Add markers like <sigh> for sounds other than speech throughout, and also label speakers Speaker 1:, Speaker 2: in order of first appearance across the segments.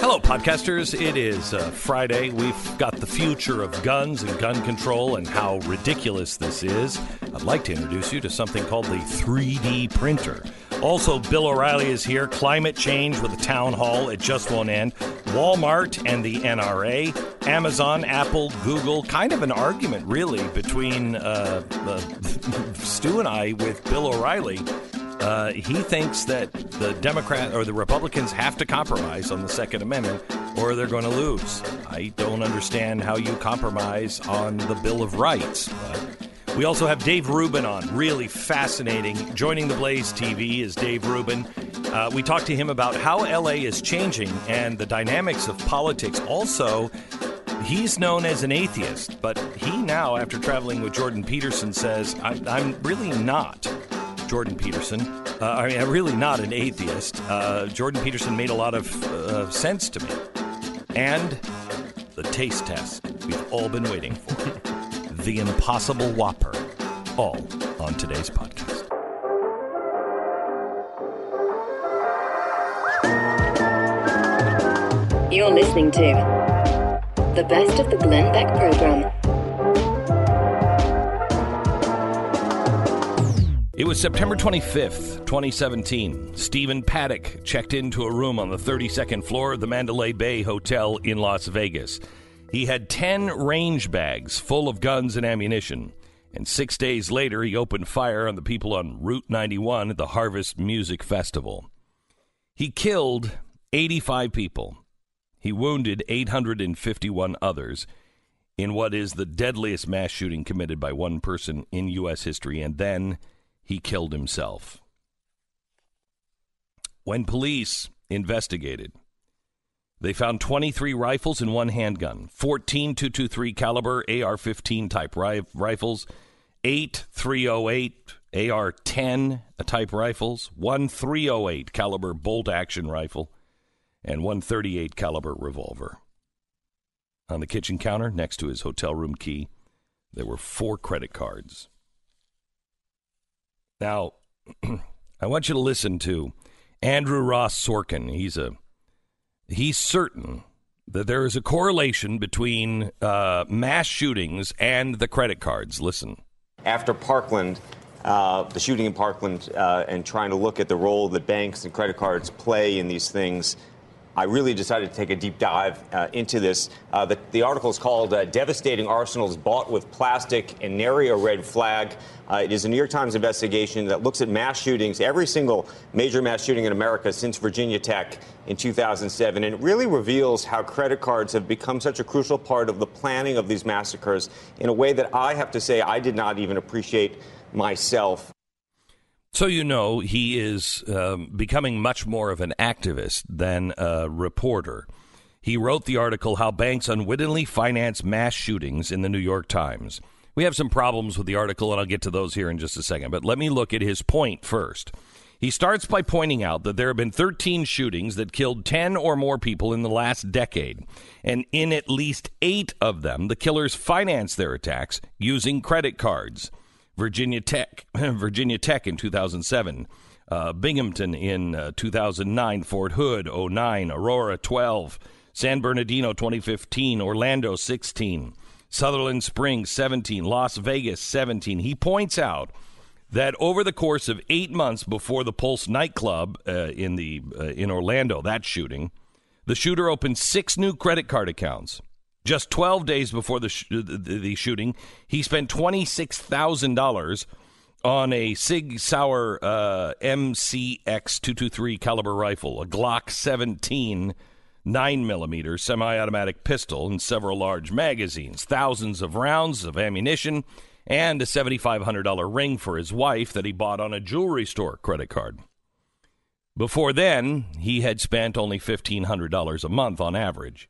Speaker 1: Hello, podcasters. It is uh, Friday. We've got the future of guns and gun control and how ridiculous this is. I'd like to introduce you to something called the 3D printer. Also, Bill O'Reilly is here. Climate change with a town hall. It just won't end. Walmart and the NRA. Amazon, Apple, Google. Kind of an argument, really, between uh, uh, <laughs> Stu and I with Bill O'Reilly. Uh, he thinks that the Democrat or the Republicans have to compromise on the Second Amendment or they're going to lose. I don't understand how you compromise on the Bill of Rights. But we also have Dave Rubin on, really fascinating. Joining the Blaze TV is Dave Rubin. Uh, we talked to him about how LA is changing and the dynamics of politics. Also, he's known as an atheist, but he now, after traveling with Jordan Peterson, says, I'm, I'm really not. Jordan Peterson. Uh, I mean, I'm really not an atheist. Uh, Jordan Peterson made a lot of uh, sense to me. And the taste test we've all been waiting for <laughs> the Impossible Whopper, all on today's podcast.
Speaker 2: You're listening to the best of the Glenn Beck program.
Speaker 1: It was September 25th, 2017. Stephen Paddock checked into a room on the 32nd floor of the Mandalay Bay Hotel in Las Vegas. He had 10 range bags full of guns and ammunition. And six days later, he opened fire on the people on Route 91 at the Harvest Music Festival. He killed 85 people. He wounded 851 others in what is the deadliest mass shooting committed by one person in U.S. history. And then he killed himself. When police investigated, they found 23 rifles and one handgun, 14 223 caliber AR-15 type ri- rifles, 8 308 AR-10 type rifles, one 308 caliber bolt action rifle, and one 38 caliber revolver. On the kitchen counter next to his hotel room key, there were four credit cards. Now, <clears throat> I want you to listen to Andrew Ross Sorkin. He's a he's certain that there is a correlation between uh, mass shootings and the credit cards. Listen.
Speaker 3: After Parkland, uh, the shooting in Parkland, uh, and trying to look at the role that banks and credit cards play in these things, I really decided to take a deep dive uh, into this. Uh, the, the, article is called uh, Devastating Arsenals Bought with Plastic and Nary a Red Flag. Uh, it is a New York Times investigation that looks at mass shootings, every single major mass shooting in America since Virginia Tech in 2007. And it really reveals how credit cards have become such a crucial part of the planning of these massacres in a way that I have to say I did not even appreciate myself.
Speaker 1: So you know he is um, becoming much more of an activist than a reporter. He wrote the article How Banks Unwittingly Finance Mass Shootings in the New York Times. We have some problems with the article, and I'll get to those here in just a second. But let me look at his point first. He starts by pointing out that there have been 13 shootings that killed 10 or more people in the last decade. And in at least eight of them, the killers financed their attacks using credit cards. Virginia Tech, <laughs> Virginia Tech in 2007, uh, Binghamton in uh, 2009, Fort Hood 09, Aurora 12, San Bernardino 2015, Orlando 16, Sutherland Springs 17, Las Vegas 17. He points out that over the course of eight months before the Pulse nightclub uh, in the uh, in Orlando, that shooting, the shooter opened six new credit card accounts. Just 12 days before the, sh- the shooting, he spent $26,000 on a Sig Sauer uh, MCX 223 caliber rifle, a Glock 17 9 millimeter semi-automatic pistol, and several large magazines, thousands of rounds of ammunition, and a $7,500 ring for his wife that he bought on a jewelry store credit card. Before then, he had spent only $1,500 a month on average.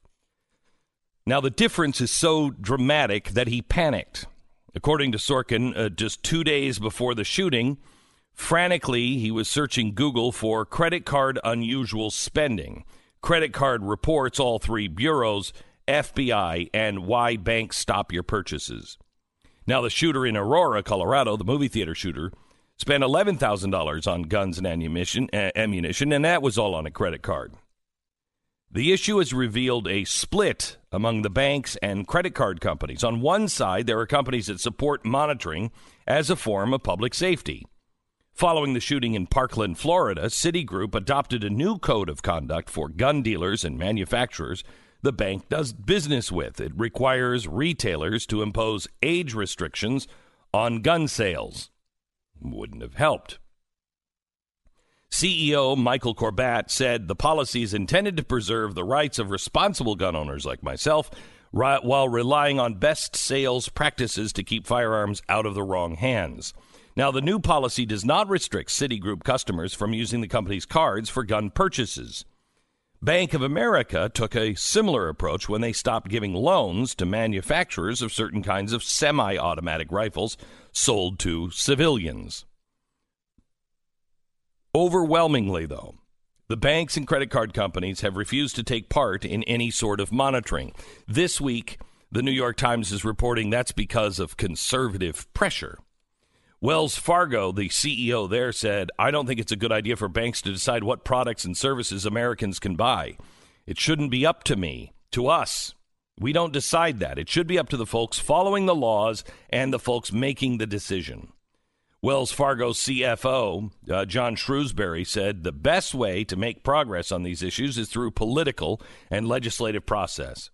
Speaker 1: Now, the difference is so dramatic that he panicked. According to Sorkin, uh, just two days before the shooting, frantically, he was searching Google for credit card unusual spending. Credit card reports, all three bureaus, FBI, and why banks stop your purchases. Now, the shooter in Aurora, Colorado, the movie theater shooter, spent $11,000 on guns and ammunition, ammunition, and that was all on a credit card. The issue has revealed a split among the banks and credit card companies. On one side, there are companies that support monitoring as a form of public safety. Following the shooting in Parkland, Florida, Citigroup adopted a new code of conduct for gun dealers and manufacturers the bank does business with. It requires retailers to impose age restrictions on gun sales. Wouldn't have helped. CEO Michael Corbat said the policy is intended to preserve the rights of responsible gun owners like myself while relying on best sales practices to keep firearms out of the wrong hands. Now, the new policy does not restrict Citigroup customers from using the company's cards for gun purchases. Bank of America took a similar approach when they stopped giving loans to manufacturers of certain kinds of semi automatic rifles sold to civilians. Overwhelmingly, though, the banks and credit card companies have refused to take part in any sort of monitoring. This week, the New York Times is reporting that's because of conservative pressure. Wells Fargo, the CEO there, said, I don't think it's a good idea for banks to decide what products and services Americans can buy. It shouldn't be up to me, to us. We don't decide that. It should be up to the folks following the laws and the folks making the decision. Wells Fargo CFO uh, John Shrewsberry said the best way to make progress on these issues is through political and legislative process.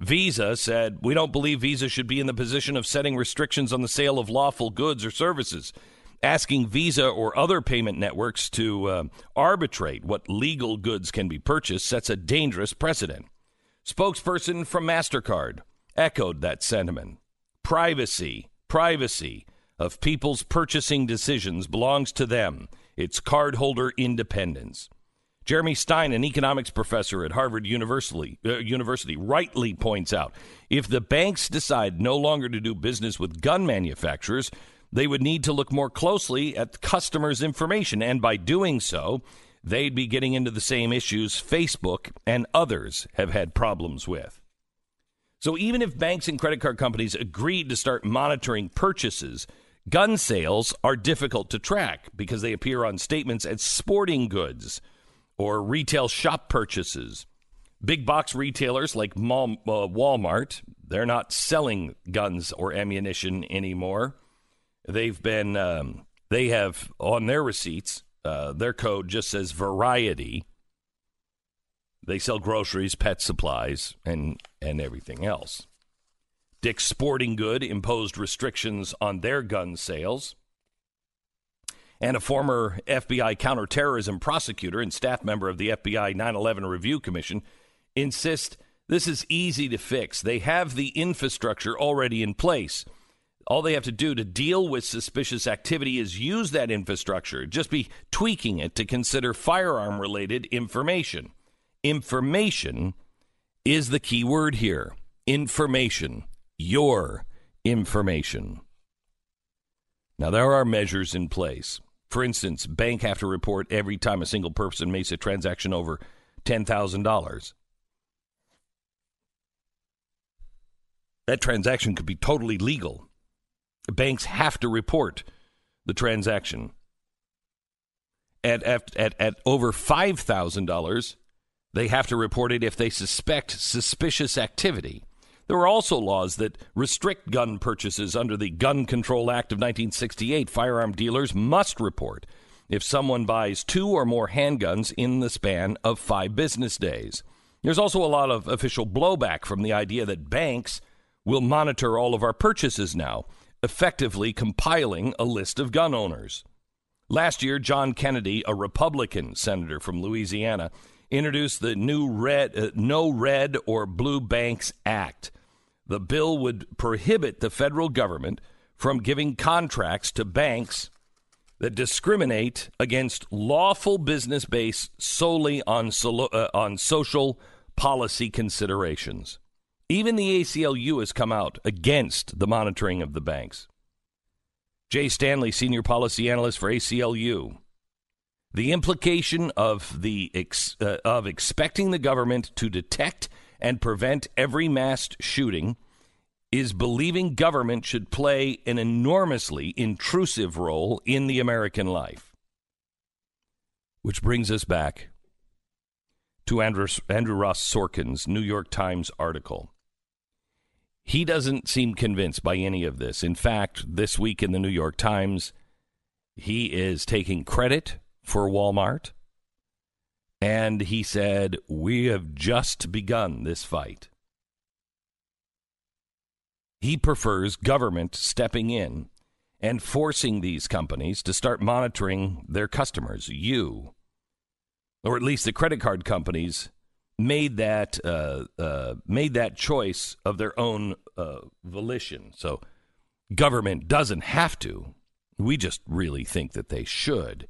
Speaker 1: Visa said, We don't believe Visa should be in the position of setting restrictions on the sale of lawful goods or services. Asking Visa or other payment networks to uh, arbitrate what legal goods can be purchased sets a dangerous precedent. Spokesperson from MasterCard echoed that sentiment. Privacy, privacy of people's purchasing decisions belongs to them. It's cardholder independence. Jeremy Stein, an economics professor at Harvard University, uh, University, rightly points out if the banks decide no longer to do business with gun manufacturers, they would need to look more closely at customers' information. And by doing so, they'd be getting into the same issues Facebook and others have had problems with. So even if banks and credit card companies agreed to start monitoring purchases, Gun sales are difficult to track because they appear on statements as sporting goods or retail shop purchases. Big box retailers like uh, Walmart, they're not selling guns or ammunition anymore. They've been, um, they have on their receipts, uh, their code just says variety. They sell groceries, pet supplies, and, and everything else. Dick's Sporting Good imposed restrictions on their gun sales. And a former FBI counterterrorism prosecutor and staff member of the FBI 9 11 Review Commission insist this is easy to fix. They have the infrastructure already in place. All they have to do to deal with suspicious activity is use that infrastructure, just be tweaking it to consider firearm related information. Information is the key word here. Information your information. Now, there are measures in place. For instance, bank have to report every time a single person makes a transaction over $10,000. That transaction could be totally legal. Banks have to report the transaction. At, at, at, at over $5,000, they have to report it if they suspect suspicious activity. There are also laws that restrict gun purchases under the Gun Control Act of 1968. Firearm dealers must report if someone buys two or more handguns in the span of five business days. There's also a lot of official blowback from the idea that banks will monitor all of our purchases now, effectively compiling a list of gun owners. Last year, John Kennedy, a Republican senator from Louisiana, introduced the new red, uh, No Red or Blue Banks Act. The bill would prohibit the federal government from giving contracts to banks that discriminate against lawful business based solely on, solo, uh, on social policy considerations. Even the ACLU has come out against the monitoring of the banks. Jay Stanley, senior policy analyst for ACLU, the implication of the ex, uh, of expecting the government to detect and prevent every mass shooting is believing government should play an enormously intrusive role in the American life. Which brings us back to Andrew, Andrew Ross Sorkin's New York Times article. He doesn't seem convinced by any of this. In fact, this week in the New York Times, he is taking credit for Walmart. And he said, We have just begun this fight. He prefers government stepping in and forcing these companies to start monitoring their customers, you, or at least the credit card companies made that uh, uh, made that choice of their own uh, volition. So government doesn't have to. We just really think that they should.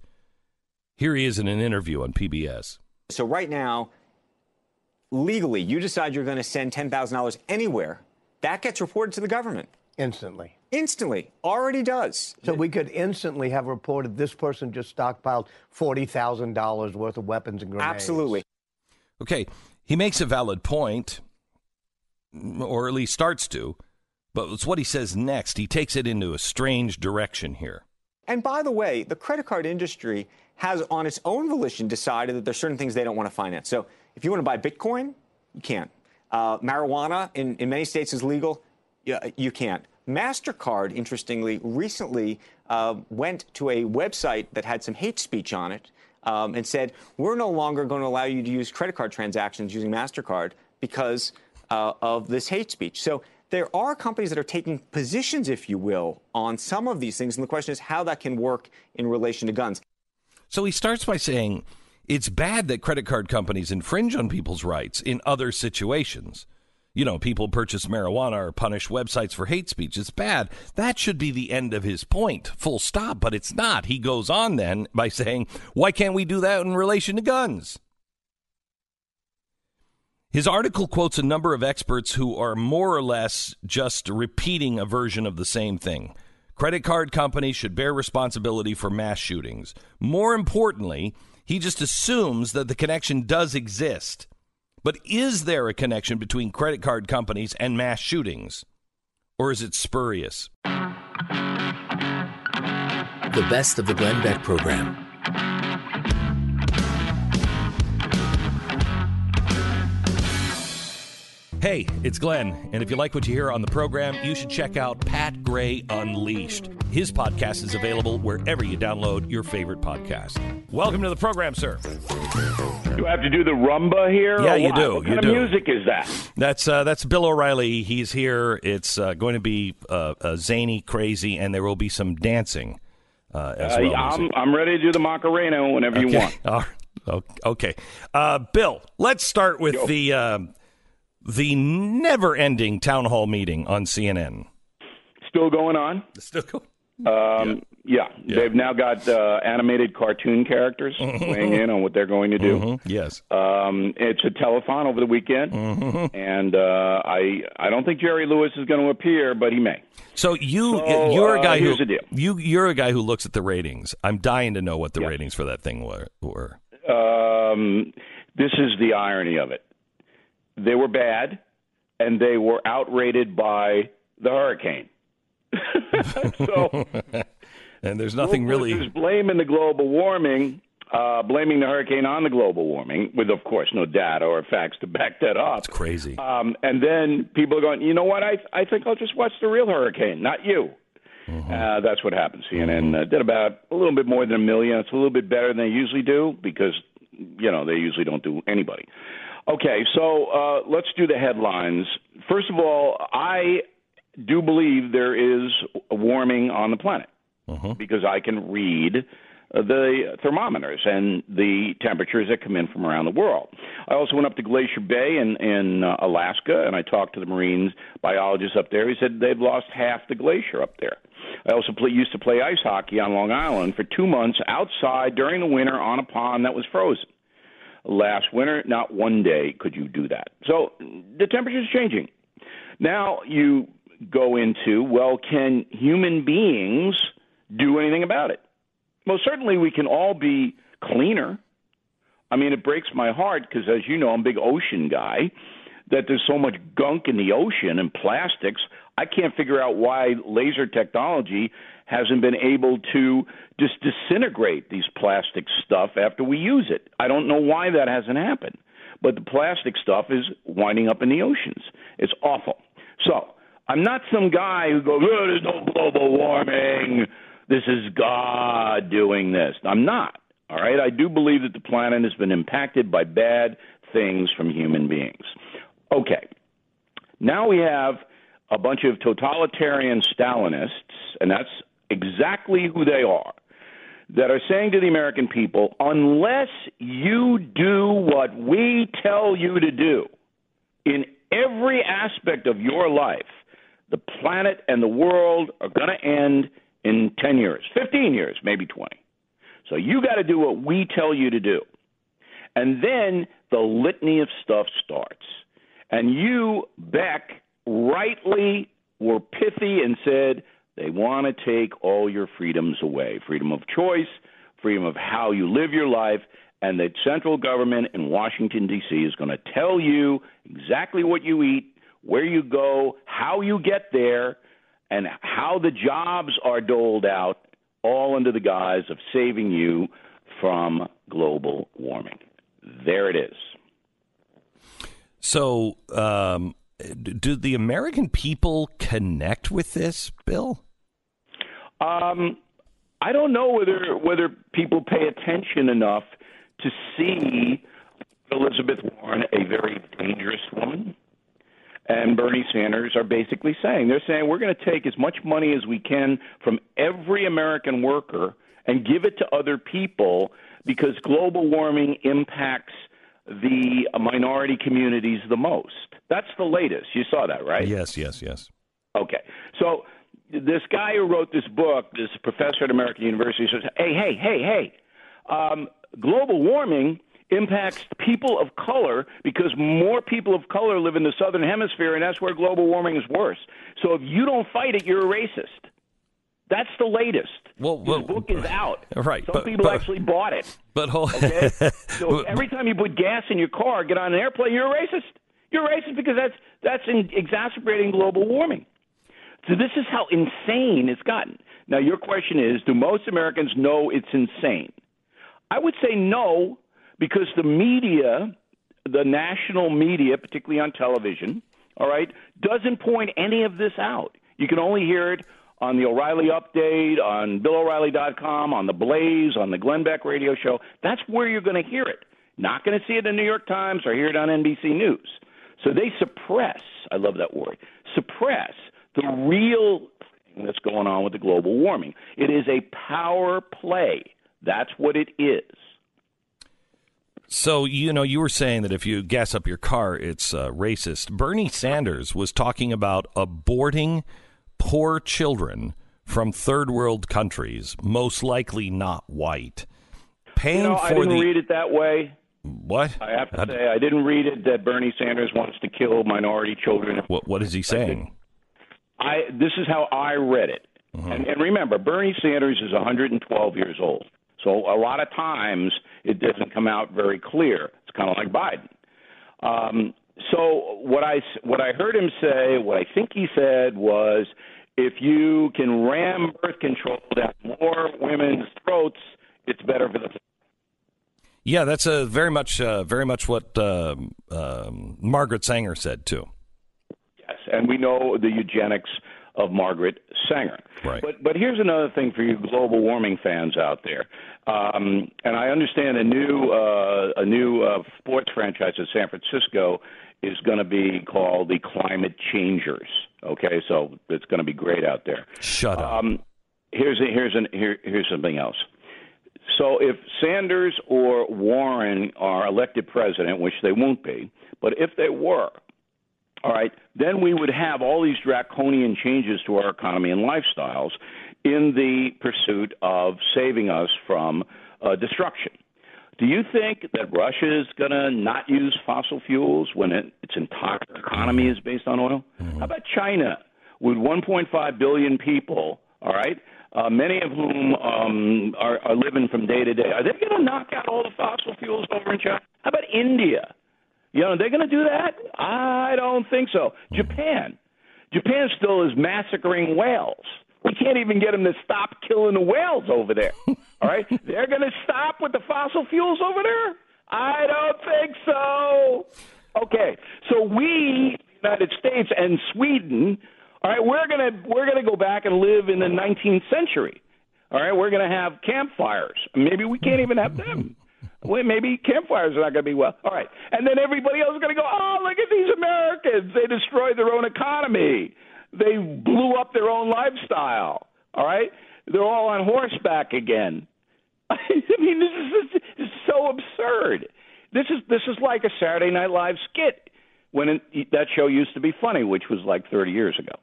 Speaker 1: Here he is in an interview on PBS.
Speaker 3: So right now, legally, you decide you're going to send ten thousand dollars anywhere. That gets reported to the government
Speaker 4: instantly.
Speaker 3: Instantly, already does.
Speaker 4: So we could instantly have reported this person just stockpiled forty thousand dollars worth of weapons and grenades.
Speaker 3: Absolutely.
Speaker 1: Okay, he makes a valid point, or at least starts to, but it's what he says next. He takes it into a strange direction here.
Speaker 3: And by the way, the credit card industry has, on its own volition, decided that there's certain things they don't want to finance. So if you want to buy Bitcoin, you can't. Uh, marijuana in, in many states is legal. You, you can't. MasterCard, interestingly, recently uh, went to a website that had some hate speech on it um, and said, we're no longer going to allow you to use credit card transactions using MasterCard because uh, of this hate speech. So there are companies that are taking positions, if you will, on some of these things. And the question is how that can work in relation to guns.
Speaker 1: So he starts by saying it's bad that credit card companies infringe on people's rights in other situations you know, people purchase marijuana or punish websites for hate speech. It's bad. That should be the end of his point, full stop. But it's not. He goes on then by saying, why can't we do that in relation to guns? His article quotes a number of experts who are more or less just repeating a version of the same thing. Credit card companies should bear responsibility for mass shootings. More importantly, he just assumes that the connection does exist but is there a connection between credit card companies and mass shootings? Or is it spurious?
Speaker 5: The best of the Glenn Beck program.
Speaker 1: Hey, it's Glenn, and if you like what you hear on the program, you should check out Pat Gray Unleashed. His podcast is available wherever you download your favorite podcast. Welcome to the program, sir.
Speaker 6: Do I have to do the rumba here?
Speaker 1: Yeah, you do.
Speaker 6: What
Speaker 1: you
Speaker 6: kind
Speaker 1: do.
Speaker 6: of music is that?
Speaker 1: That's uh, that's Bill O'Reilly. He's here. It's uh, going to be uh, uh, zany, crazy, and there will be some dancing uh, as well.
Speaker 6: I'm, I'm ready to do the Macarena whenever you want. <laughs>
Speaker 1: Okay. Uh, Bill, let's start with
Speaker 6: Yo.
Speaker 1: the uh, the never-ending town hall meeting on CNN.
Speaker 6: Still going on?
Speaker 1: Still going.
Speaker 6: Um, yeah. they've now got uh, animated cartoon characters weighing in on what they're going to do.
Speaker 1: Mm-hmm. Yes.
Speaker 6: Um, it's a telethon over the weekend,
Speaker 1: Mm-hmm.
Speaker 6: and uh, I I don't think Jerry Lewis is going to appear, but he may.
Speaker 1: So you
Speaker 6: So,
Speaker 1: you're a
Speaker 6: uh,
Speaker 1: guy
Speaker 6: here's
Speaker 1: who
Speaker 6: the deal.
Speaker 1: you you're a guy who looks at the ratings. I'm dying to know what the
Speaker 6: Yeah.
Speaker 1: ratings for that thing were. were.
Speaker 6: Um, this is the irony of it. They were bad, and they were outrated by the hurricane. <laughs> so <laughs>
Speaker 1: And there's nothing really.
Speaker 6: is blaming the global warming, uh, blaming the hurricane on the global warming, with of course no data or facts to back that up.
Speaker 1: It's crazy.
Speaker 6: Um, and then people are going, you know what? I I think I'll just watch the real hurricane, not you.
Speaker 1: Mm-hmm.
Speaker 6: Uh, that's what happened. CNN uh, did about a little bit more than a million. It's a little bit better than they usually do because you know they usually don't do anybody. Okay, so uh, let's do the headlines. First of all, I do believe there is a warming on the planet because I can read the thermometers and the temperatures that come in from around the world. I also went up to Glacier Bay in, in uh, Alaska and I talked to the Marines biologists up there. He said they've lost half the glacier up there. I also play, used to play ice hockey on Long Island for two months outside during the winter on a pond that was frozen. Last winter, not one day could you do that. So the temperature is changing. Now you go into, well, can human beings do anything about it? Well, certainly we can all be cleaner. I mean, it breaks my heart because, as you know, I'm a big ocean guy, that there's so much gunk in the ocean and plastics. I can't figure out why laser technology hasn't been able to just disintegrate these plastic stuff after we use it. I don't know why that hasn't happened. but the plastic stuff is winding up in the oceans. It's awful. So I'm not some guy who goes, oh, "There's no global warming. This is God doing this." I'm not. All right. I do believe that the planet has been impacted by bad things from human beings. Okay. Now we have a bunch of totalitarian Stalinists, and that's exactly who they are, that are saying to the American people, unless you do what we tell you to do in every aspect of your life, the planet and the world are going to end in 10 years, 15 years, maybe 20. So you got to do what we tell you to do. And then the litany of stuff starts. And you, Beck, rightly were pithy and said they want to take all your freedoms away freedom of choice, freedom of how you live your life, and the central government in Washington, D.C. is going to tell you exactly what you eat, where you go, how you get there, and how the jobs are doled out, all under the guise of saving you from global warming. There it is.
Speaker 1: So, um, do the American people connect with this, Bill?
Speaker 6: Um, I don't know whether whether people pay attention enough to see Elizabeth Warren a very dangerous woman. And Bernie Sanders are basically saying they're saying we're going to take as much money as we can from every American worker and give it to other people because global warming impacts the minority communities the most. That's the latest. You saw that, right?
Speaker 1: Yes, yes, yes.
Speaker 6: Okay. So this guy who wrote this book, this professor at American University, says, "Hey, hey, hey, hey, um, global warming." Impacts people of color because more people of color live in the southern hemisphere, and that's where global warming is worse. So if you don't fight it, you're a racist. That's the latest.
Speaker 1: Well, well
Speaker 6: His book is out. <laughs>
Speaker 1: Right,
Speaker 6: Some
Speaker 1: but-
Speaker 6: people
Speaker 1: but-
Speaker 6: actually bought it.
Speaker 1: But hold
Speaker 6: Okay. <laughs> so every time you put gas in your car, get on an airplane, you're a racist. You're a racist because that's that's in, exacerbating global warming. So this is how insane it's gotten. Now your question is, do most Americans know it's insane? I would say no, because the media, the national media, particularly on television, all right, doesn't point any of this out. You can only hear it on the O'Reilly Update, on BillO'Reilly.com, on the Blaze, on the Glenn Beck Radio Show. That's where you're going to hear it. Not going to see it in the New York Times or hear it on NBC News. So they suppress. I love that word. Suppress the real thing that's going on with the global warming. It is a power play. That's what it is.
Speaker 1: So, you know, you were saying that if you gas up your car, it's uh, racist. Bernie Sanders was talking about aborting poor children from third world countries, most likely not white. Paying
Speaker 6: You know,
Speaker 1: for
Speaker 6: I didn't
Speaker 1: the
Speaker 6: read it that way.
Speaker 1: what?
Speaker 6: I have to
Speaker 1: How-
Speaker 6: say, I didn't read it that Bernie Sanders wants to kill minority children.
Speaker 1: what? What is he saying?
Speaker 6: I this is how I read it. And, and remember, Bernie Sanders is 112 years old, so a lot of times it doesn't come out very clear. It's kind of like Biden. Um, so what I what I heard him say, what I think he said was, if you can ram birth control down more women's throats, it's better for the
Speaker 1: Yeah, that's a very much, uh, very much what um, um, Margaret Sanger said too.
Speaker 6: Yes, and we know the eugenics of Margaret Sanger.
Speaker 1: Right.
Speaker 6: But but here's another thing for you global warming fans out there. Um, and I understand a new uh, a new uh, sports franchise in San Francisco is going to be called the Climate Changers. Okay, so it's going to be great out there.
Speaker 1: Shut up.
Speaker 6: Um, here's a, here's an, here, here's something else. So if Sanders or Warren are elected president, which they won't be, but if they were, all right, then we would have all these draconian changes to our economy and lifestyles in the pursuit of saving us from uh, destruction. Do you think that Russia is going to not use fossil fuels when it, its entire economy is based on oil? How about China with 1.5 billion people, all right, uh, many of whom um, are, are living from day to day? Are they going to knock out all the fossil fuels over in China? How about India? You know, are they're going to do that? I don't think so. Japan. Japan still is massacring whales. We can't even get them to stop killing the whales over there. <laughs> All right? <laughs> they're going to stop with the fossil fuels over there? I don't think so. Okay, so we, United States and Sweden, all right, we're gonna we're gonna go back and live in the 19th century. All right, we're gonna have campfires. Maybe we can't even have them. Well, maybe campfires are not going to be well. All right, and then everybody else is going to go. Oh, look at these Americans! They destroyed their own economy. They blew up their own lifestyle. All right, they're all on horseback again. <laughs> I mean, this is, this is so absurd. This is this is like a Saturday Night Live skit when it, that show used to be funny, which was like 30 years ago.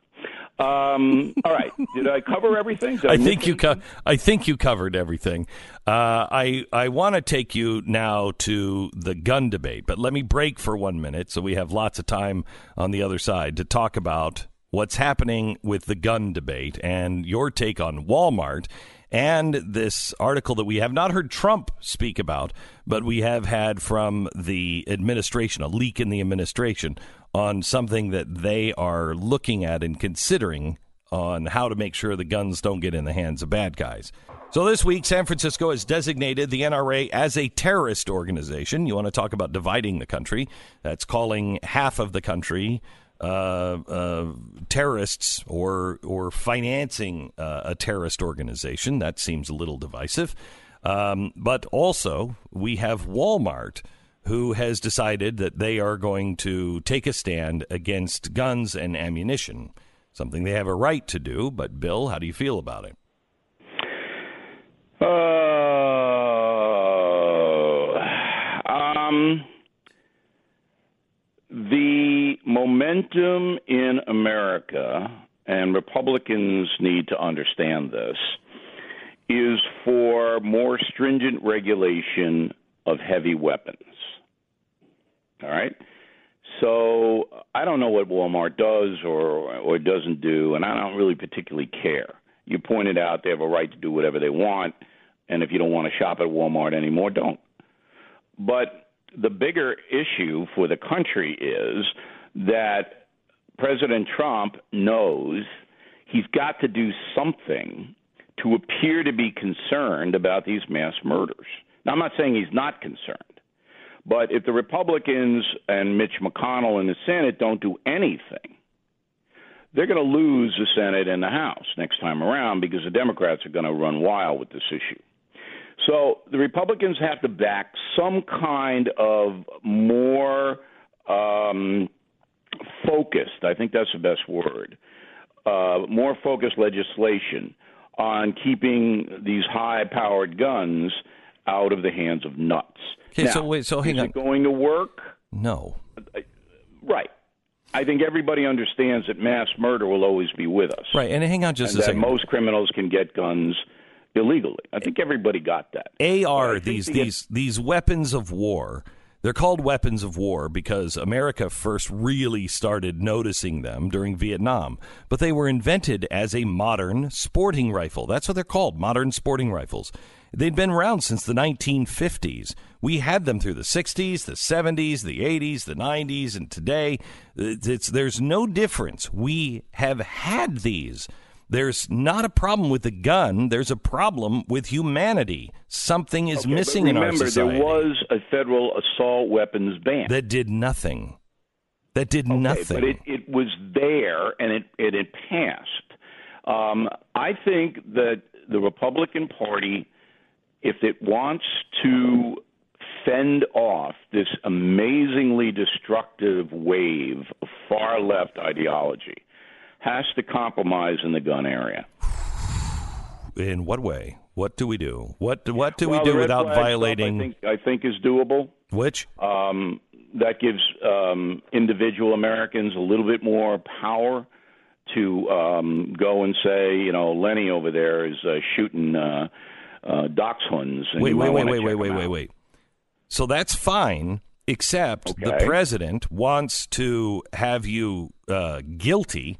Speaker 6: Um, <laughs> all right, did I cover everything? Did
Speaker 1: I, I think you co- I think you covered everything. Uh, I I want to take you now to the gun debate, but let me break for one minute so we have lots of time on the other side to talk about what's happening with the gun debate and your take on Walmart and this article that we have not heard Trump speak about, but we have had from the administration, a leak in the administration on something that they are looking at and considering on how to make sure the guns don't get in the hands of bad guys. So this week, San Francisco has designated the NRA as a terrorist organization. You want to talk about dividing the country? That's calling half of the country uh, uh, terrorists or or financing uh, a terrorist organization. That seems a little divisive. Um, but also, we have Walmart, who has decided that they are going to take a stand against guns and ammunition, something they have a right to do. But, Bill, how do you feel about it?
Speaker 6: Uh, um, the momentum in America, and Republicans need to understand this, is for more stringent regulation of heavy weapons. All right? So I don't know what Walmart does or or doesn't do, and I don't really particularly care. You pointed out they have a right to do whatever they want, and if you don't want to shop at Walmart anymore, don't. But the bigger issue for the country is that President Trump knows he's got to do something to appear to be concerned about these mass murders. Now, I'm not saying he's not concerned, but if the Republicans and Mitch McConnell in the Senate don't do anything, they're going to lose the Senate and the House next time around because the Democrats are going to run wild with this issue. So the Republicans have to back some kind of more um, focused, I think that's the best word, uh, more focused legislation on keeping these high powered guns out of the hands of nuts.
Speaker 1: Okay, now, so wait, so hang
Speaker 6: is
Speaker 1: on.
Speaker 6: It going to work?
Speaker 1: No.
Speaker 6: Right. I think everybody understands that mass murder will always be with us.
Speaker 1: Right, and hang on just
Speaker 6: and
Speaker 1: a second.
Speaker 6: Most criminals can get guns illegally. I think everybody got that.
Speaker 1: AR these these these weapons of war. They're called weapons of war because America first really started noticing them during Vietnam. But they were invented as a modern sporting rifle. That's what they're called, modern sporting rifles. They'd been around since the 1950s. We had them through the 60s, the 70s, the 80s, the 90s, and today it's, there's no difference. We have had these. There's not a problem with the gun. There's a problem with humanity. Something is
Speaker 6: okay,
Speaker 1: missing
Speaker 6: remember,
Speaker 1: in our society.
Speaker 6: there was a federal assault weapons ban
Speaker 1: that did nothing. That did
Speaker 6: okay,
Speaker 1: nothing.
Speaker 6: But it, it was there and it it, it passed. Um, I think that the Republican Party, if it wants to fend off this amazingly destructive wave of far left ideology, has to compromise in the gun area.
Speaker 1: In what way? What do we do? What what do
Speaker 6: well,
Speaker 1: we do without violating?
Speaker 6: Stuff, I think I think is doable.
Speaker 1: Which
Speaker 6: um, that gives um, individual Americans a little bit more power to um, go and say, you know, Lenny over there is uh, shooting uh, uh, dachshunds.
Speaker 1: Wait, wait, wait, wait, wait, wait, wait, wait. So that's fine, except
Speaker 6: okay.
Speaker 1: the president wants to have you uh, guilty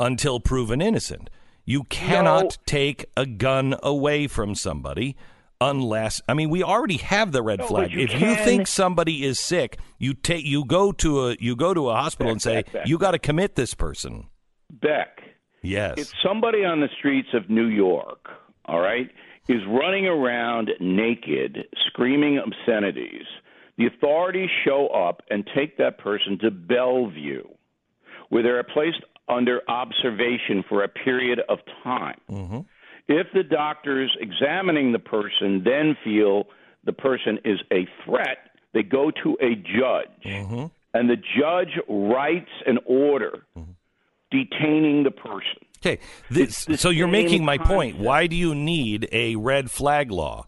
Speaker 1: until proven innocent. You cannot
Speaker 6: no.
Speaker 1: take a gun away from somebody unless I mean we already have the red
Speaker 6: no,
Speaker 1: flag.
Speaker 6: You
Speaker 1: if
Speaker 6: can.
Speaker 1: you think somebody is sick, you take you go to a you go to a hospital
Speaker 6: Beck,
Speaker 1: and say
Speaker 6: Beck, Beck,
Speaker 1: you got to commit this person.
Speaker 6: Beck.
Speaker 1: Yes.
Speaker 6: If somebody on the streets of New York, all right, is running around naked, screaming obscenities, the authorities show up and take that person to Bellevue, where they are placed under observation for a period of time.
Speaker 1: Mm-hmm.
Speaker 6: If the doctors examining the person then feel the person is a threat, they go to a judge,
Speaker 1: Mm-hmm.
Speaker 6: and the judge writes an order detaining the person.
Speaker 1: Okay, this, so you're making my point. Why do you need a red flag law?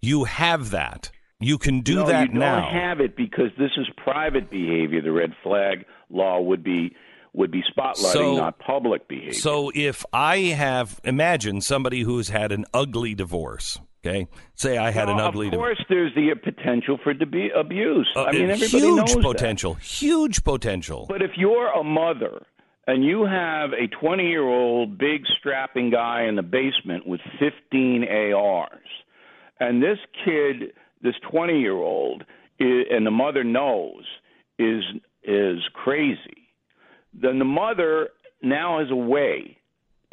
Speaker 1: You have that. You can do
Speaker 6: no,
Speaker 1: that
Speaker 6: you don't have it because this is private behavior. The red flag law would be would be spotlighting,
Speaker 1: So-
Speaker 6: not public behavior.
Speaker 1: So if I have, imagine somebody who's had an ugly divorce. Okay, say I had
Speaker 6: Well,
Speaker 1: an ugly
Speaker 6: Of
Speaker 1: divorce.
Speaker 6: course, there's the potential for to be abuse.
Speaker 1: Uh,
Speaker 6: I mean, everybody
Speaker 1: huge
Speaker 6: knows that.
Speaker 1: potential. Huge potential.
Speaker 6: But if you're a mother and you have a 20 year old big strapping guy in the basement with 15 ARs, and this kid, this 20 year old, and the mother knows is is crazy, then the mother now has a way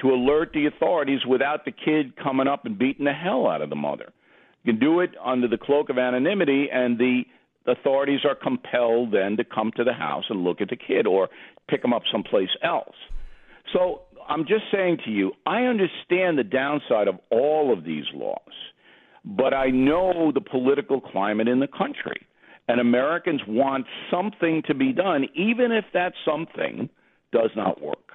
Speaker 6: to alert the authorities without the kid coming up and beating the hell out of the mother. You can do it under the cloak of anonymity, and the authorities are compelled then to come to the house and look at the kid or pick him up someplace else. So I'm just saying to you, I understand the downside of all of these laws, but I know the political climate in the country. And Americans want something to be done, even if that something does not work.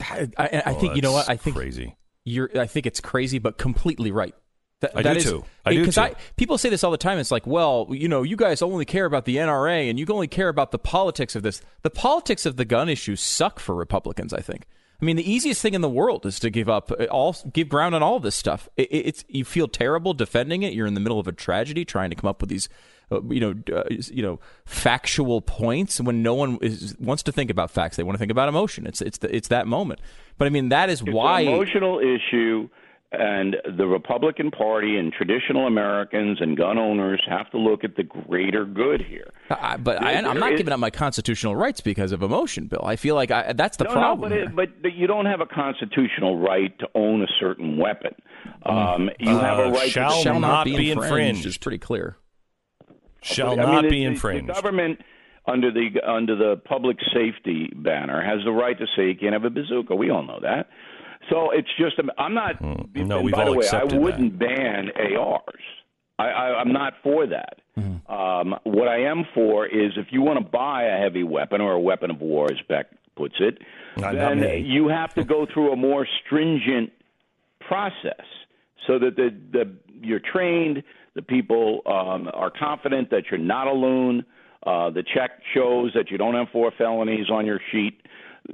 Speaker 7: I, I, I
Speaker 1: Oh,
Speaker 7: think you know what I think
Speaker 1: crazy.
Speaker 7: You're I think it's crazy, but completely right. That,
Speaker 1: I
Speaker 7: that
Speaker 1: do
Speaker 7: is-
Speaker 1: too. I do too.
Speaker 7: I people say this all the time. It's like, well, you know, you guys only care about the NRA and you only care about the politics of this. The politics of the gun issue suck for Republicans. I think. I mean, the easiest thing in the world is to give up uh, all, give ground on all this stuff. It, it- it's you feel terrible defending it. You're in the middle of a tragedy, trying to come up with these, you know, uh, you know, factual points when no one is wants to think about facts. They want to think about emotion. It's it's the, it's that moment. But I mean, that is
Speaker 6: It's
Speaker 7: why.
Speaker 6: an emotional issue, and the Republican Party and traditional Americans and gun owners have to look at the greater good here.
Speaker 7: I, but I,
Speaker 6: There-
Speaker 7: I'm not
Speaker 6: is-
Speaker 7: giving up my constitutional rights because of emotion, Bill. I feel like I, that's the
Speaker 6: no,
Speaker 7: problem.
Speaker 6: no, but, it, but but you don't have a constitutional right to own a certain weapon. Um, you have a
Speaker 1: Uh,
Speaker 6: right
Speaker 1: shall
Speaker 6: to
Speaker 7: Shall not be
Speaker 1: be
Speaker 7: infringed.
Speaker 1: infringed.
Speaker 7: is pretty clear.
Speaker 1: Shall
Speaker 6: I mean,
Speaker 1: not be infringed.
Speaker 6: The government, under the under the public safety banner, has the right to say you can't have a bazooka. We all know that. So it's just I'm not.
Speaker 1: Hmm. no, we've
Speaker 6: by
Speaker 1: all
Speaker 6: the way, I wouldn't ban ARs. I, I, I'm not for that.
Speaker 1: Mm-hmm.
Speaker 6: Um, what I am for is if you want to buy a heavy weapon or a weapon of war, as Beck puts it,
Speaker 1: Not- not
Speaker 6: then
Speaker 1: me.
Speaker 6: you have to go through a more stringent process so that the, the you're trained, the people um, are confident that you're not a loon. Uh, the check shows that you don't have four felonies on your sheet.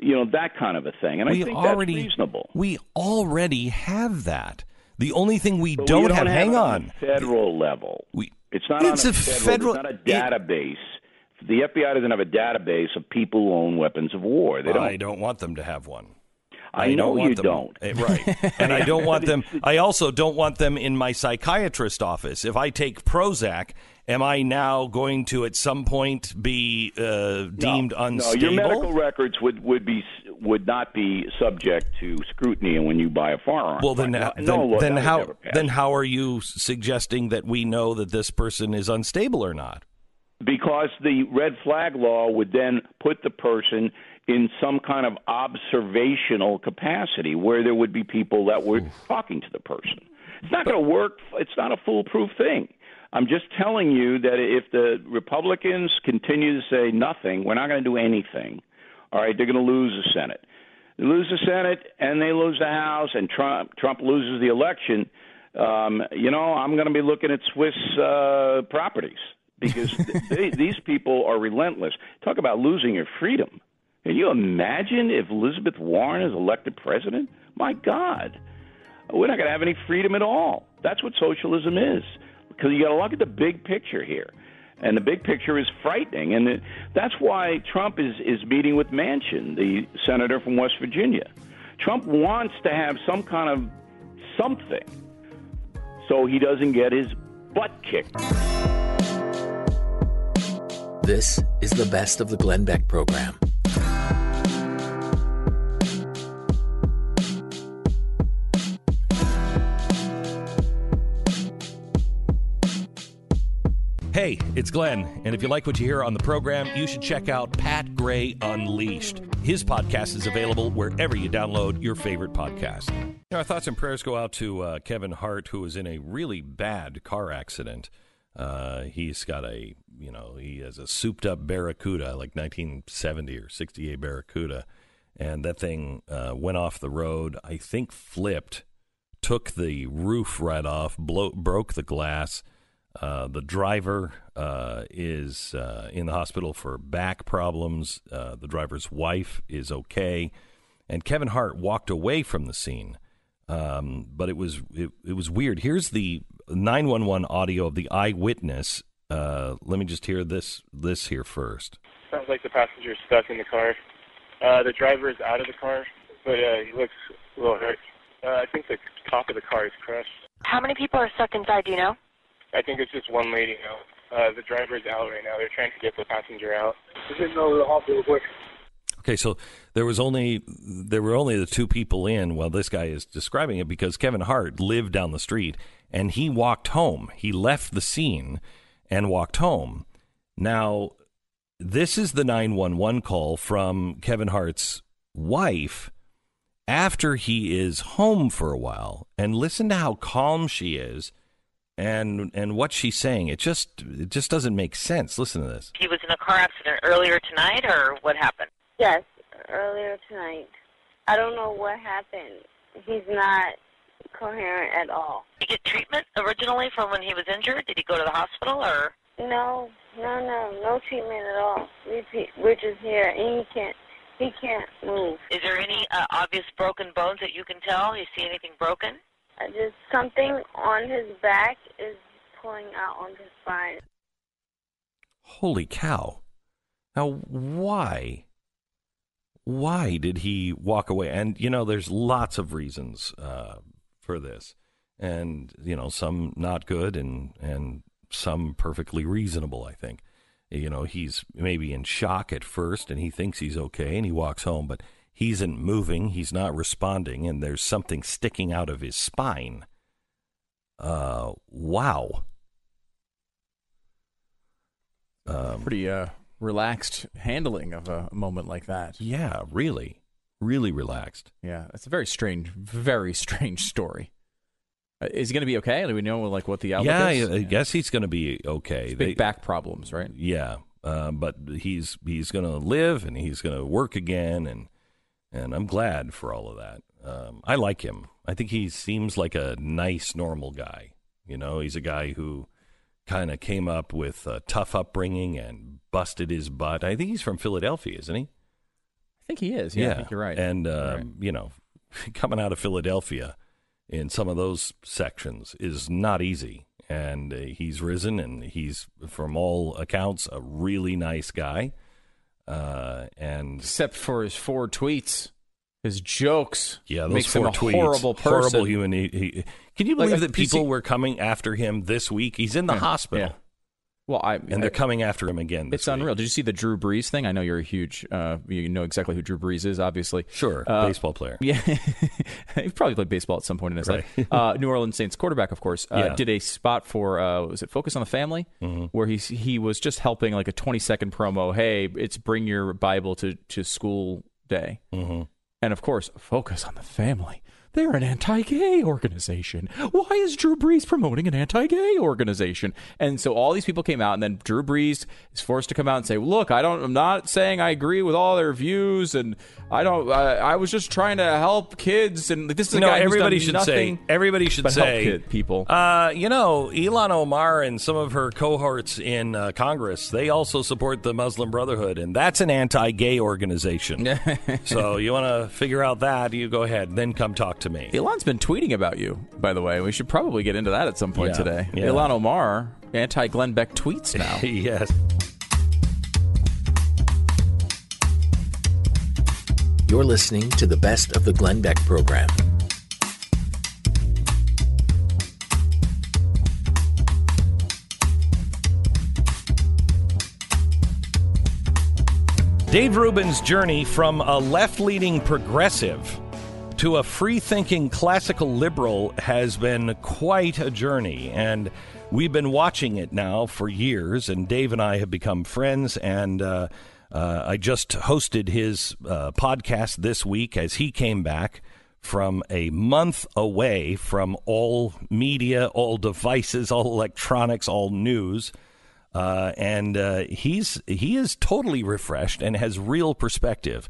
Speaker 6: You know that kind of a thing, and
Speaker 1: we
Speaker 6: I think
Speaker 1: already
Speaker 6: that's reasonable.
Speaker 1: we already have that. The only thing we
Speaker 6: But
Speaker 1: don't,
Speaker 6: we don't
Speaker 1: have, hang
Speaker 6: it
Speaker 1: on,
Speaker 6: a federal level.
Speaker 1: we
Speaker 6: It's not
Speaker 1: It's a
Speaker 6: a federal.
Speaker 1: federal-
Speaker 6: It's not a
Speaker 1: it-
Speaker 6: database. the FBI doesn't have a database of people who own weapons of war. They don't.
Speaker 1: I don't want them to have one.
Speaker 6: I know you
Speaker 1: them-
Speaker 6: don't.
Speaker 1: Eh, right? And I don't want them. <laughs> I also don't want them in my psychiatrist office. If I take Prozac, am I now going to at some point be uh, deemed
Speaker 6: no,
Speaker 1: unstable?
Speaker 6: No, your medical records would, would be would not be subject to scrutiny when you buy a firearm.
Speaker 1: well, then,
Speaker 6: no,
Speaker 1: then,
Speaker 6: no law-
Speaker 1: then how then how are you suggesting that we know that this person is unstable or not?
Speaker 6: because the red flag law would then put the person in some kind of observational capacity where there would be people that were talking to the person. It's not going to work. It's not a foolproof thing. I'm just telling you that if the Republicans continue to say nothing, we're not going to do anything. All right, they're going to lose the Senate. They lose the Senate and they lose the House, and Trump Trump loses the election. Um, you know, I'm going to be looking at Swiss uh, properties because <laughs> they, these people are relentless. Talk about losing your freedom. Can you imagine if Elizabeth Warren is elected president? My God, we're not going to have any freedom at all. That's what socialism is. Because you got to look at the big picture here, and the big picture is frightening, and it, that's why Trump is is meeting with Manchin, the senator from West Virginia. Trump wants to have some kind of something, so he doesn't get his butt kicked.
Speaker 5: This is the best of the Glenn Beck program.
Speaker 1: Hey, it's Glenn, and if you like what you hear on the program, you should check out Pat Gray Unleashed. His podcast is available wherever you download your favorite podcast. Our thoughts and prayers go out to uh, Kevin Hart, who was in a really bad car accident. Uh, he's got a, you know, he has a souped up Barracuda, like 1970 or 68 Barracuda, and that thing uh, went off the road. I think flipped, took the roof right off, broke the glass. Uh, the driver uh, is uh, in the hospital for back problems. Uh, the driver's wife is okay, and Kevin Hart walked away from the scene. Um, but it was it, it was weird. Here's the 911 audio of the eyewitness. Uh, let me just hear this this here first.
Speaker 8: Sounds like the passenger is stuck in the car. Uh, the driver is out of the car, but uh, he looks a little hurt. Uh, I think the top of the car is crushed.
Speaker 9: How many people are stuck inside? Do you know?
Speaker 8: I think it's just one lady now. Uh, the driver is out right now. They're trying to get the passenger out. Just didn't know the hospital quick.
Speaker 1: Okay, so there was only there were only the two people in while this guy is describing it because Kevin Hart lived down the street and he walked home. He left the scene and walked home. Now, this is the 911 call from Kevin Hart's wife after he is home for a while. And listen to how calm she is and and what she's saying. It just it just doesn't make sense. Listen to this.
Speaker 9: He was in a car accident earlier tonight, or what happened?
Speaker 10: Yes, earlier tonight. I don't know what happened. He's not coherent at all.
Speaker 9: Did he get treatment originally from when he was injured? Did he go to the hospital, or?
Speaker 10: No, no, no, no treatment at all. We, we're just here, and he can't. He can't move.
Speaker 9: Is there any uh, obvious broken bones that you can tell? You see anything broken?
Speaker 10: Just something on his back is pulling out on his spine.
Speaker 1: Holy cow! Now, why? Why did he walk away? And you know, there's lots of reasons uh, for this, and you know, some not good, and and some perfectly reasonable. I think. You know, he's maybe in shock at first, and he thinks he's okay, and he walks home, but he isn't moving, he's not responding, and there's something sticking out of his spine. Uh, wow.
Speaker 7: Um, Pretty uh, relaxed handling of a moment like that.
Speaker 1: Yeah, really, really relaxed.
Speaker 7: Yeah, it's a very strange, very <laughs> strange story. Uh, is he going to be okay? Do we know like what the outlook
Speaker 1: yeah,
Speaker 7: is?
Speaker 1: I, I guess he's going to be okay.
Speaker 7: Big they, back problems, right?
Speaker 1: Yeah, uh, but he's he's going to live and he's going to work again, and and I'm glad for all of that. Um, I like him. I think he seems like a nice, normal guy. You know, he's a guy who kind of came up with a tough upbringing and busted his butt. I think he's from Philadelphia, isn't he?
Speaker 7: I think he is. Yeah, yeah. I think you're right.
Speaker 1: And uh,
Speaker 7: right.
Speaker 1: you know, <laughs> coming out of Philadelphia in some of those sections is not easy. And uh, he's risen, and he's, from all accounts, a really nice guy. Uh, and
Speaker 7: except for his four tweets, his jokes,
Speaker 1: yeah, those
Speaker 7: makes
Speaker 1: four
Speaker 7: him a
Speaker 1: tweets,
Speaker 7: horrible person.
Speaker 1: horrible human. He, he, can you believe
Speaker 7: Like,
Speaker 1: that people
Speaker 7: see-
Speaker 1: were coming after him this week? He's in the
Speaker 7: Yeah,
Speaker 1: hospital,
Speaker 7: yeah. Well, I
Speaker 1: and they're coming after him again.
Speaker 7: It's
Speaker 1: week.
Speaker 7: unreal. Did you see the Drew Brees thing? I know you're a huge, uh, you know exactly who Drew Brees is, obviously.
Speaker 1: Sure,
Speaker 7: Uh,
Speaker 1: baseball player.
Speaker 7: Yeah, <laughs> he probably played baseball at some point in his
Speaker 1: Right.
Speaker 7: life. <laughs> Uh, New Orleans Saints quarterback, of course, uh,
Speaker 1: Yeah.
Speaker 7: did a spot for uh, was it Focus on the Family,
Speaker 1: Mm-hmm.
Speaker 7: where he he was just helping like a 20 second promo. Hey, it's bring your Bible to to school day,
Speaker 1: Mm-hmm.
Speaker 7: and of course, Focus on the Family. They're an anti-gay organization. Why is Drew Brees promoting an anti-gay organization? And so all these people came out, and then Drew Brees is forced to come out and say, "Look, I don't. I'm not saying I agree with all their views, and I don't. I, I was just trying to help kids. And this is a
Speaker 1: no,
Speaker 7: guy who's
Speaker 1: everybody
Speaker 7: done
Speaker 1: should
Speaker 7: nothing
Speaker 1: say. Everybody should say.
Speaker 7: kid people.
Speaker 1: Uh, you know, Ilhan Omar and some of her cohorts in uh, Congress, they also support the Muslim Brotherhood, and that's an anti-gay organization. <laughs> so you want to figure out that? You go ahead, then come talk to me.
Speaker 7: Ilhan's been tweeting about you, by the way. We should probably get into that at some point
Speaker 1: Yeah,
Speaker 7: today.
Speaker 1: yeah.
Speaker 7: Ilhan Omar, anti Glenn Beck tweets now. <laughs>
Speaker 1: yes.
Speaker 5: You're listening to the best of the Glenn Beck program.
Speaker 1: Dave Rubin's journey from a left leaning progressive to a free thinking classical liberal has been quite a journey. And we've been watching it now for years. And Dave and I have become friends. And uh, uh, I just hosted his uh, podcast this week as he came back from a month away from all media, all devices, all electronics, all news. Uh, and uh, he's he is totally refreshed and has real perspective.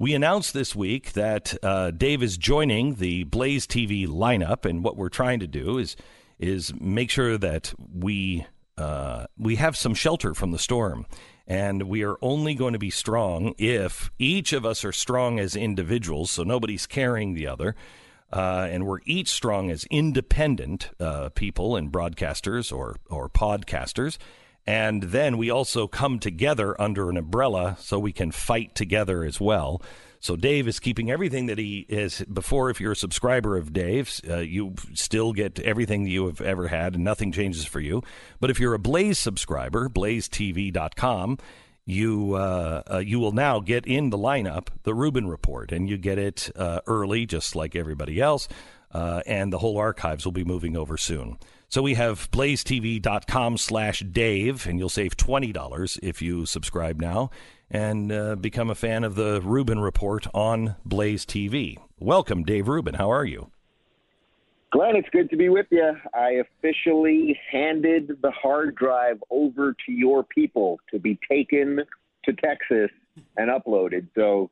Speaker 1: We announced this week that uh, Dave is joining the Blaze TV lineup, and what we're trying to do is is make sure that we uh, we have some shelter from the storm, and we are only going to be strong if each of us are strong as individuals, so nobody's carrying the other. Uh, and we're each strong as independent uh, people and broadcasters or or podcasters, and then we also come together under an umbrella so we can fight together as well. So Dave is keeping everything that he is before. If you're a subscriber of Dave's, uh, you still get everything you have ever had, and nothing changes for you. But if you're a Blaze subscriber, BlazeTV.com, you uh, uh, you will now get in the lineup the Rubin Report, and you get it uh, early, just like everybody else. Uh, and the whole archives will be moving over soon. So we have blazetv.com slash Dave, and you'll save $20 if you subscribe now and uh, become a fan of the Rubin Report on Blaze TV. Welcome, Dave Rubin. How are you?
Speaker 11: Glenn, it's good to be with you. I officially handed the hard drive over to your people to be taken to Texas and uploaded. So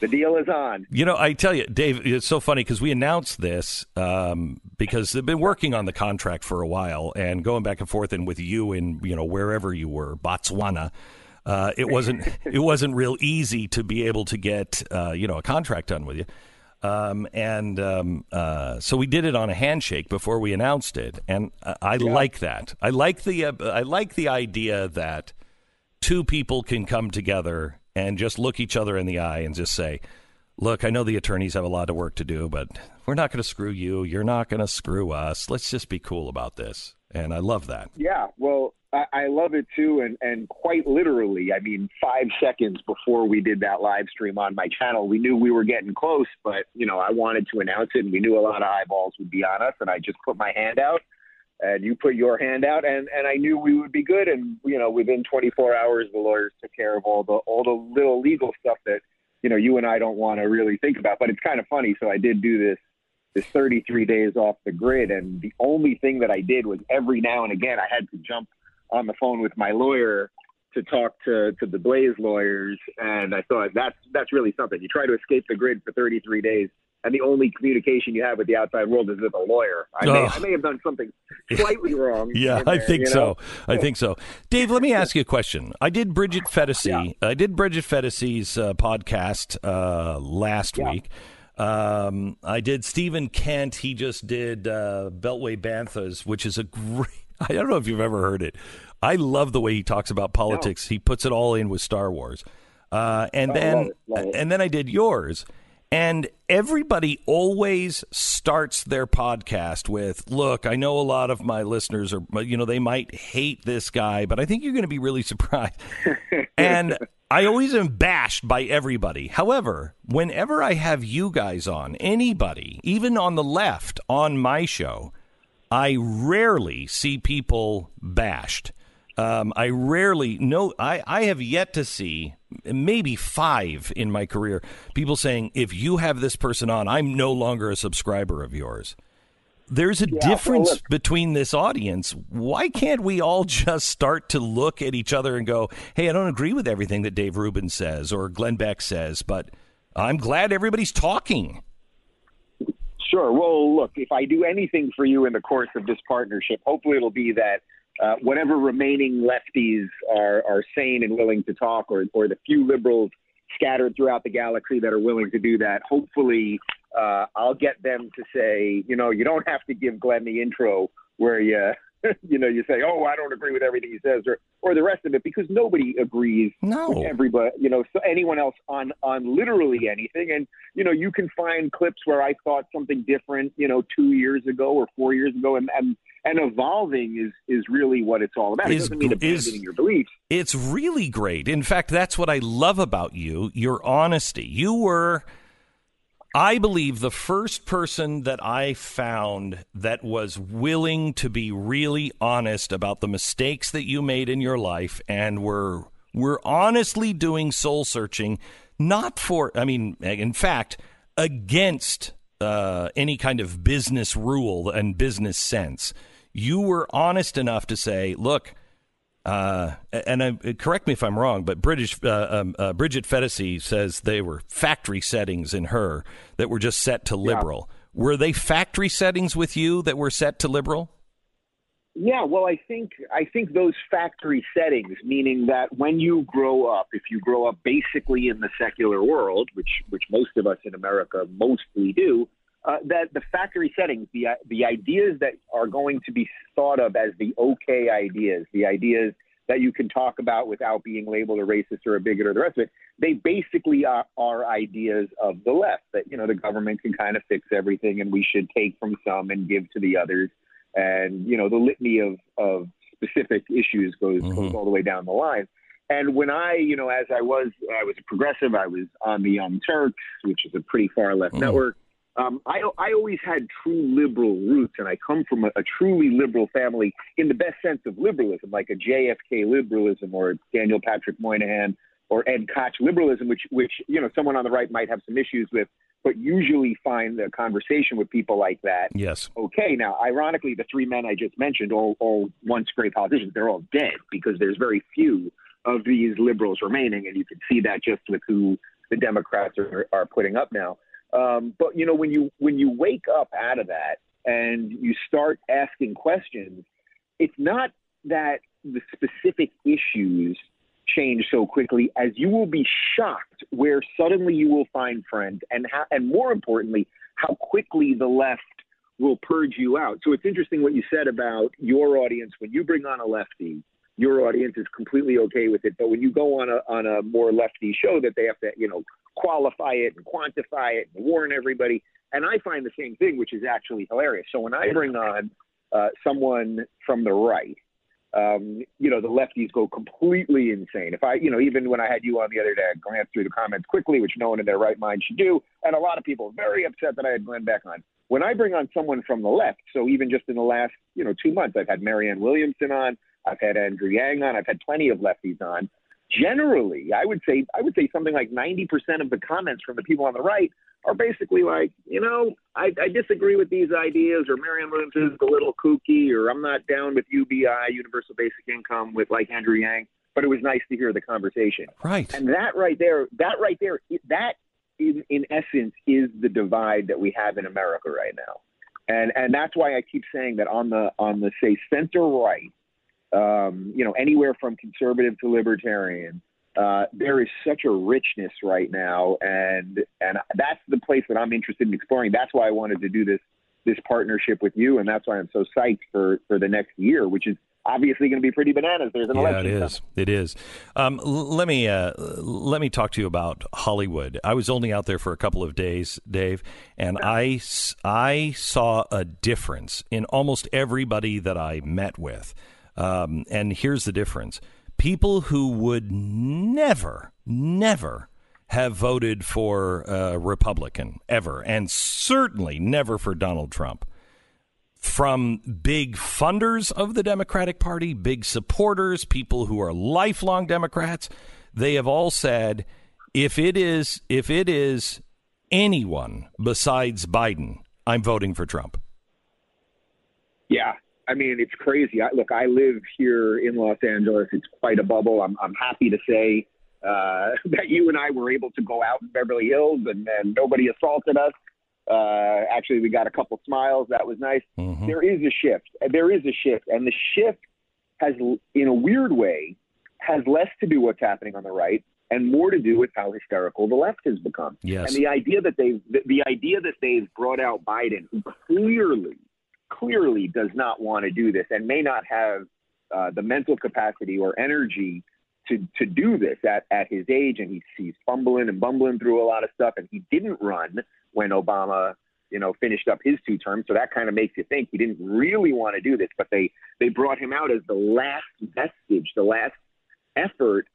Speaker 11: the deal is on.
Speaker 1: You know, I tell you, Dave, it's so funny because we announced this um, because they've been working on the contract for a while and going back and forth, and with you in you know wherever you were, Botswana. Uh, it wasn't <laughs> it wasn't real easy to be able to get uh, you know a contract done with you, um, and um, uh, so we did it on a handshake before we announced it, and I yeah. like that. I like the uh, I like the idea that two people can come together and just look each other in the eye and just say, look, I know the attorneys have a lot of work to do, but we're not going to screw you. You're not going to screw us. Let's just be cool about this. And I love that.
Speaker 11: Yeah, well, I, I love it too. And, and quite literally, I mean, five seconds before we did that live stream on my channel, we knew we were getting close, but, you know, I wanted to announce it and we knew a lot of eyeballs would be on us. And I just put my hand out and you put your hand out and and I knew we would be good. And you know within 24 hours the lawyers took care of all the all the little legal stuff that you know you and I don't want to really think about. But it's kind of funny. So I did do this this 33 days off the grid and the only thing that I did was every now and again I had to jump on the phone with my lawyer to talk to to the Blaze lawyers. And I thought that's that's really something. You try to escape the grid for 33 days and the only communication you have with the outside world is with a lawyer. I, oh. may, I may have done something slightly wrong. <laughs>
Speaker 1: yeah, there, I think you know? so. I think so. Dave, let me ask you a question. I did Bridget Phetasy. <laughs> Yeah. I did Bridget Phetasy's uh, podcast uh, last yeah. week. Um, I did Stephen Kent. He just did uh, Beltway Banthas, which is a great. <laughs> I don't know if you've ever heard it. I love the way he talks about politics. No. He puts it all in with Star Wars. Uh, and oh, then, love it, love it. and then I did yours, and everybody always starts their podcast with, look, I know a lot of my listeners are, you know, they might hate this guy, but I think you're going to be really <laughs> surprised. and I always am bashed by everybody. However, whenever I have you guys on, anybody, even on the left, on my show, I rarely see people bashed. Um, I rarely know. I, I have yet to see maybe five in my career people saying if you have this person on, I'm no longer a subscriber of yours. There's a yeah, difference well, between this audience. Why can't we all just start to look at each other and go, "Hey, I don't agree with everything that Dave Rubin says or Glenn Beck says, but I'm glad everybody's talking."
Speaker 11: Sure. Well, look, if I do anything for you in the course of this partnership, hopefully it'll be that uh, whatever remaining lefties are, are sane and willing to talk, or, or the few liberals scattered throughout the galaxy that are willing to do that, hopefully uh, I'll get them to say, you know, you don't have to give Glenn the intro where you <laughs> you know, you say, "Oh, I don't agree with everything he says," or or the rest of it, because nobody agrees
Speaker 1: no.
Speaker 11: with everybody, you know, so anyone else on on literally anything. And you know, you can find clips where I thought something different, you know, two years ago or four years ago, and and and evolving is is really what it's all about. It doesn't mean abandoning is, your beliefs.
Speaker 1: It's really great. In fact, that's what I love about you, your honesty. You were I believe the first person that I found that was willing to be really honest about the mistakes that you made in your life and were were honestly doing soul searching, not for I mean, in fact, against uh, any kind of business rule and business sense. You were honest enough to say, look, uh, and I, correct me if I'm wrong, but British uh, um, uh, Bridget Phetasy says they were factory settings in her that were just set to liberal. Yeah. Were they factory settings with you that were set to liberal?
Speaker 11: Yeah, well, I think I think those factory settings, meaning that when you grow up, if you grow up basically in the secular world, which which most of us in America mostly do, uh, that the factory settings, the the ideas that are going to be thought of as the okay ideas, the ideas that you can talk about without being labeled a racist or a bigot or the rest of it, they basically are, are ideas of the left that you know the government can kind of fix everything and we should take from some and give to the others, and you know the litany of of specific issues goes mm-hmm. goes all the way down the line. And when I, you know, as I was, I was a progressive. I was on the Young Turks, which is a pretty far left mm. network. Um, I, I always had true liberal roots, and I come from a, a truly liberal family in the best sense of liberalism, like a JFK liberalism or Daniel Patrick Moynihan or Ed Koch liberalism, which, which you know, someone on the right might have some issues with, but usually find the conversation with people like that.
Speaker 1: Yes.
Speaker 11: Okay. Now, ironically, the three men I just mentioned, all, all once great politicians, they're all dead because there's very few of these liberals remaining, and you can see that just with who the Democrats are, are putting up now. Um, but you know, when you when you wake up out of that and you start asking questions, it's not that the specific issues change so quickly as you will be shocked where suddenly you will find friends and how, and more importantly how quickly the left will purge you out. So it's interesting what you said about your audience when you bring on a lefty your audience is completely okay with it. But when you go on a on a more lefty show, that they have to you know qualify it and quantify it and warn everybody. And I find the same thing, which is actually hilarious. So when I bring on uh, someone from the right, um, you know, the lefties go completely insane. If I, you know, even when I had you on the other day, I glanced through the comments quickly, which no one in their right mind should do. And a lot of people very upset that I had Glenn Beck on. When I bring on someone from the left, so even just in the last, you know, two months, I've had Marianne Williamson on, I've had Andrew Yang on. I've had plenty of lefties on. Generally, I would say I would say something like 90% of the comments from the people on the right are basically like, you know, I, I disagree with these ideas, or Marianne Williams is a little kooky, or I'm not down with UBI, Universal Basic Income, with like Andrew Yang. But it was nice to hear the conversation.
Speaker 1: Right.
Speaker 11: And that right there, that right there, that in, in essence is the divide that we have in America right now. And and that's why I keep saying that on the on the say center right, um, you know, anywhere from conservative to libertarian. Uh, there is such a richness right now, and and that's the place that I'm interested in exploring. That's why I wanted to do this this partnership with you, and that's why I'm so psyched for for the next year, which is obviously going to be pretty bananas. There's an
Speaker 1: yeah,
Speaker 11: election.
Speaker 1: it is. It is. Um, l- let me uh, let me talk to you about Hollywood. I was only out there for a couple of days, Dave, and I I saw a difference in almost everybody that I met with. Um, and here's the difference people who would never, never have voted for a Republican ever, and certainly never for Donald Trump. From big funders of the Democratic Party, big supporters, people who are lifelong Democrats, they have all said if it is if it is anyone besides Biden, I'm voting for Trump.
Speaker 11: Yeah, I mean, it's crazy. I, look, I live here in Los Angeles. It's quite a bubble. I'm, I'm happy to say uh, <laughs> that you and I were able to go out in Beverly Hills and, and nobody assaulted us. Uh, actually, we got a couple smiles. That was nice.
Speaker 1: Mm-hmm.
Speaker 11: There is a shift. There is a shift, and the shift has, in a weird way, has less to do what's happening on the right and more to do with how hysterical the left has become.
Speaker 1: Yes.
Speaker 11: And the idea that they the, the idea that they've brought out Biden, who clearly clearly does not want to do this and may not have uh, the mental capacity or energy to to do this at, at his age, and he's he's fumbling and bumbling through a lot of stuff, and he didn't run when Obama, you know, finished up his two terms. So that kind of makes you think he didn't really want to do this, but they they brought him out as the last vestige, the last effort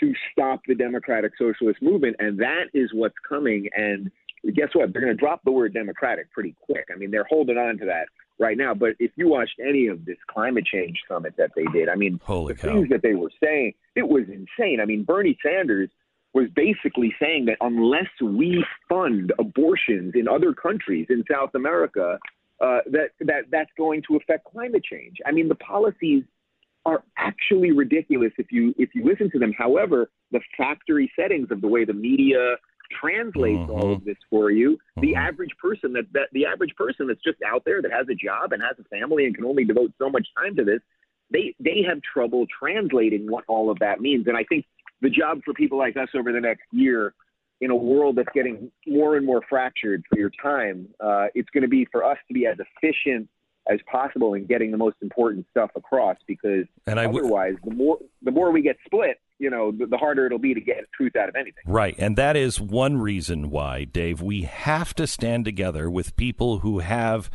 Speaker 11: to stop the democratic socialist movement, and that is what's coming. And guess what? They're going to drop the word democratic pretty quick. I mean, they're holding on to that right now. But if you watched any of this climate change summit that they did, I mean,
Speaker 1: Holy
Speaker 11: the
Speaker 1: cow.
Speaker 11: things that they were saying, it was insane. I mean, Bernie Sanders was basically saying that unless we fund abortions in other countries in South America, uh, that that that's going to affect climate change. I mean, the policies are actually ridiculous if you if you listen to them. However, the factory settings of the way the media translates all of this for you, the average person that, that the average person that's just out there that has a job and has a family and can only devote so much time to this, they they have trouble translating what all of that means. And I think the job for people like us over the next year in a world that's getting more and more fractured for your time, uh, it's going to be for us to be as efficient as possible in getting the most important stuff across because
Speaker 1: And I w-
Speaker 11: otherwise the more the more we get split you know the, the harder it'll be to get truth out of anything
Speaker 1: Right. And that is one reason why, Dave, we have to stand together with people who have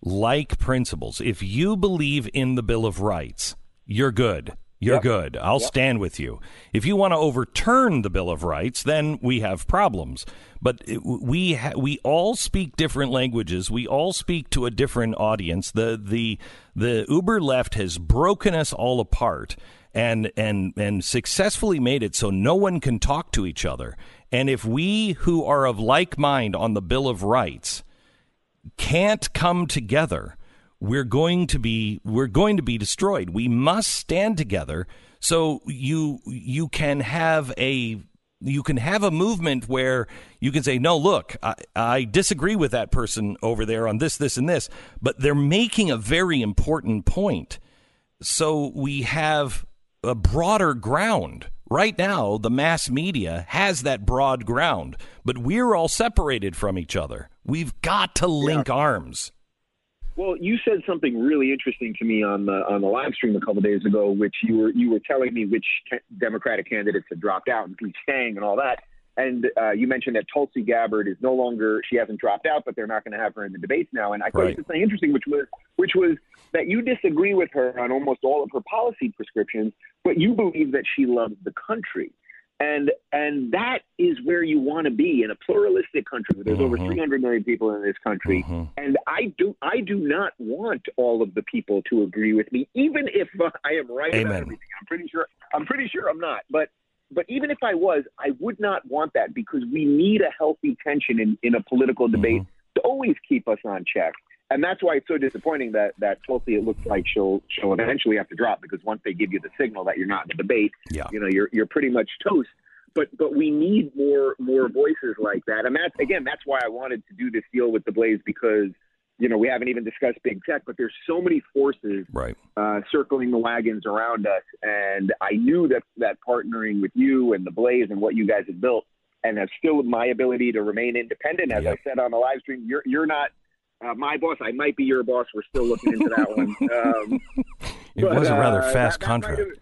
Speaker 1: like principles. If you believe in the Bill of Rights, you're good. You're
Speaker 12: Yep.
Speaker 1: good. I'll
Speaker 12: Yep.
Speaker 1: stand with you. If you want to overturn the Bill of Rights, then we have problems. But we ha- we all speak different languages. We all speak to a different audience. The the the Uber left has broken us all apart and and and successfully made it so no one can talk to each other. And if we who are of like mind on the Bill of Rights can't come together, we're going to be we're going to be destroyed. We must stand together so you you can have a you can have a movement where you can say, no, look, I, I disagree with that person over there on this, this, and this, but they're making a very important point. So we have a broader ground. Right now, the mass media has that broad ground, but we're all separated from each other. We've got to link arms.
Speaker 11: well you said something really interesting to me on the on the live stream a couple days ago which you were you were telling me which democratic candidates had dropped out and who's staying and all that and uh, you mentioned that Tulsi Gabbard is no longer she hasn't dropped out, but they're not going to have her in the debates now. And I thought
Speaker 1: Right.
Speaker 11: you said something interesting, which was which was that you disagree with her on almost all of her policy prescriptions, but you believe that she loves the country. And and that is where you want to be in a pluralistic country where there's over mm-hmm. 300 million people in this country. Mm-hmm. And I do I do not want all of the people to agree with me, even if uh, I am right
Speaker 1: Amen.
Speaker 11: about everything. I'm pretty sure I'm pretty sure I'm not, but but even if I was, I would not want that because we need a healthy tension in, in a political debate mm-hmm. to always keep us on check. And that's why it's so disappointing that that Tulsi it looks like she'll she'll eventually have to drop because once they give you the signal that you're not in the debate,
Speaker 1: Yeah.
Speaker 11: you know, you're you're pretty much toast. But but we need more more voices like that. And that's again, that's why I wanted to do this deal with the Blaze because you know, we haven't even discussed big tech, but there's so many forces
Speaker 1: right.
Speaker 11: uh, circling the wagons around us. And I knew that that partnering with you and the Blaze and what you guys have built, and that's still my ability to remain independent. As I said on the live stream, you're you're not uh, my boss. I might be your boss. We're still looking into that one. <laughs> Um,
Speaker 1: It was a rather
Speaker 11: uh,
Speaker 1: fast contract.
Speaker 11: might have-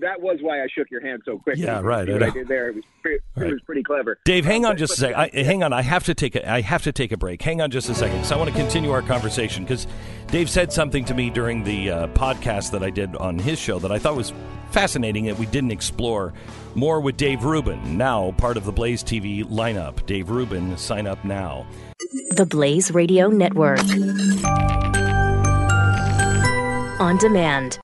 Speaker 11: That was why I shook your hand so quickly.
Speaker 1: Yeah, right,
Speaker 11: See
Speaker 1: I
Speaker 11: I, did there. It was, pre- it was pretty clever.
Speaker 1: Dave, hang on just a
Speaker 11: but-
Speaker 1: second. I, hang on. I have to take a. I have to take a break. Hang on just a second because I want to continue our conversation. Because Dave said something to me during the uh, podcast that I did on his show that I thought was fascinating that we didn't explore more with Dave Rubin, now part of the Blaze TV lineup. Dave Rubin, sign up now.
Speaker 13: The Blaze Radio Network. On demand.